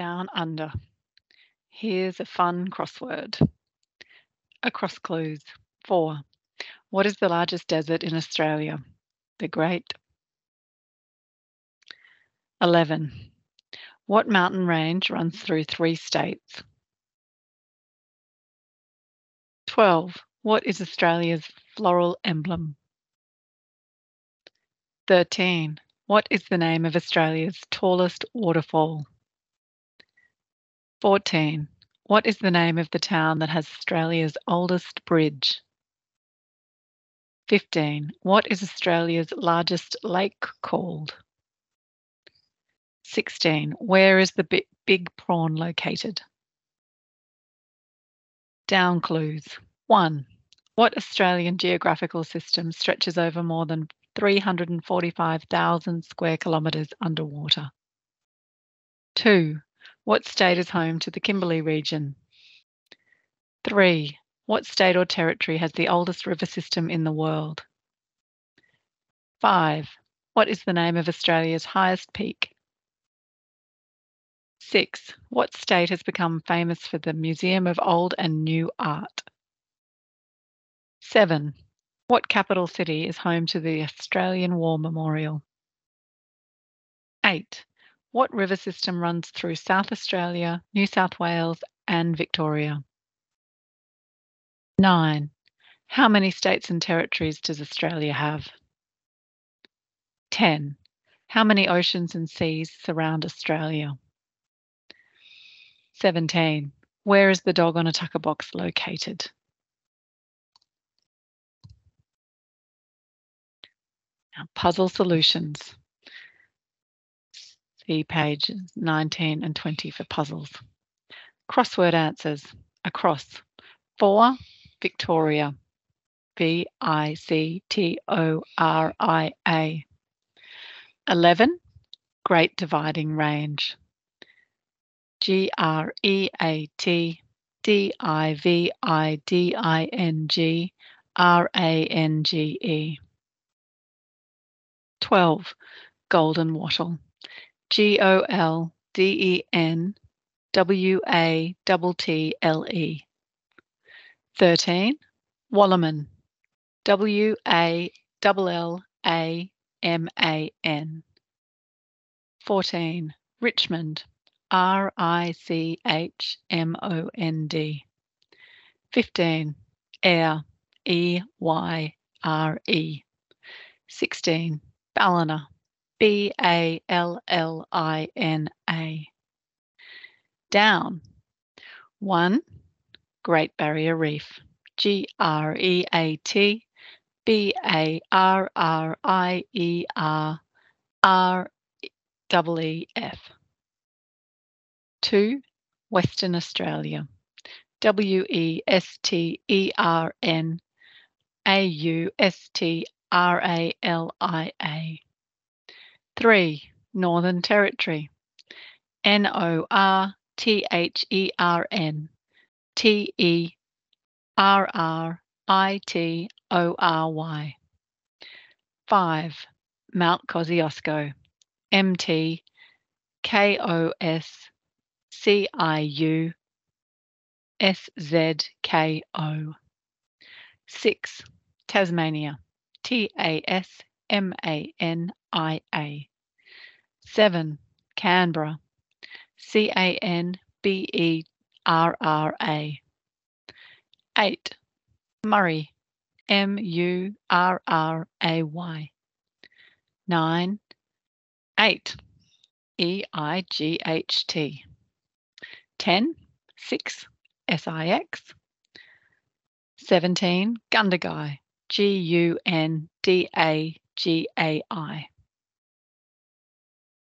Down under. Here's a fun crossword. Across clues. 4. What is the largest desert in Australia? The Great. 11. What mountain range runs through three states? 12. What is Australia's floral emblem? 13. What is the name of Australia's tallest waterfall? 14. What is the name of the town that has Australia's oldest bridge? 15. What is Australia's largest lake called? 16. Where is the big prawn located? Down clues. 1. What Australian geographical system stretches over more than 345,000 square kilometres underwater? 2. What state is home to the Kimberley region? 3. What state or territory has the oldest river system in the world? 5. What is the name of Australia's highest peak? 6. What state has become famous for the Museum of Old and New Art? 7. What capital city is home to the Australian War Memorial? 8. What river system runs through South Australia, New South Wales, and Victoria? 9. How many states and territories does Australia have? 10. How many oceans and seas surround Australia? 17. Where is the dog on a tucker box located? Now, puzzle solutions. See pages 19 and 20 for puzzles. Crossword answers. Across. 4. Victoria. V I C T O R I A. 11. Great Dividing Range. G R E A T D I V I D I N G R A N G E. 12. Golden Wattle. G O L D E N W A T T L E. 13. Wallaman. W A L L A M A N. 14. Richmond. R I C H M O N D. 15. Eyre. E Y R E. 16. Ballina. B A L L I N A. Down. 1. Great Barrier Reef. G R E A T B A R R I E R R E E F. 2. Western Australia. W E S T E R N A U S T R A L I A. 3. Northern Territory. N O R T H E R N T E R R I T O R Y. 5. Mount Kosciuszko. M T K O S C I U S Z K O. 6. Tasmania. T A S M A N I A. 7. Canberra, C A N B E R R A. 8. Murray, M U R R A Y. 9. 8. E I G H T. 10. 6. S I X. 17. Gundagai, G U N D A G A I.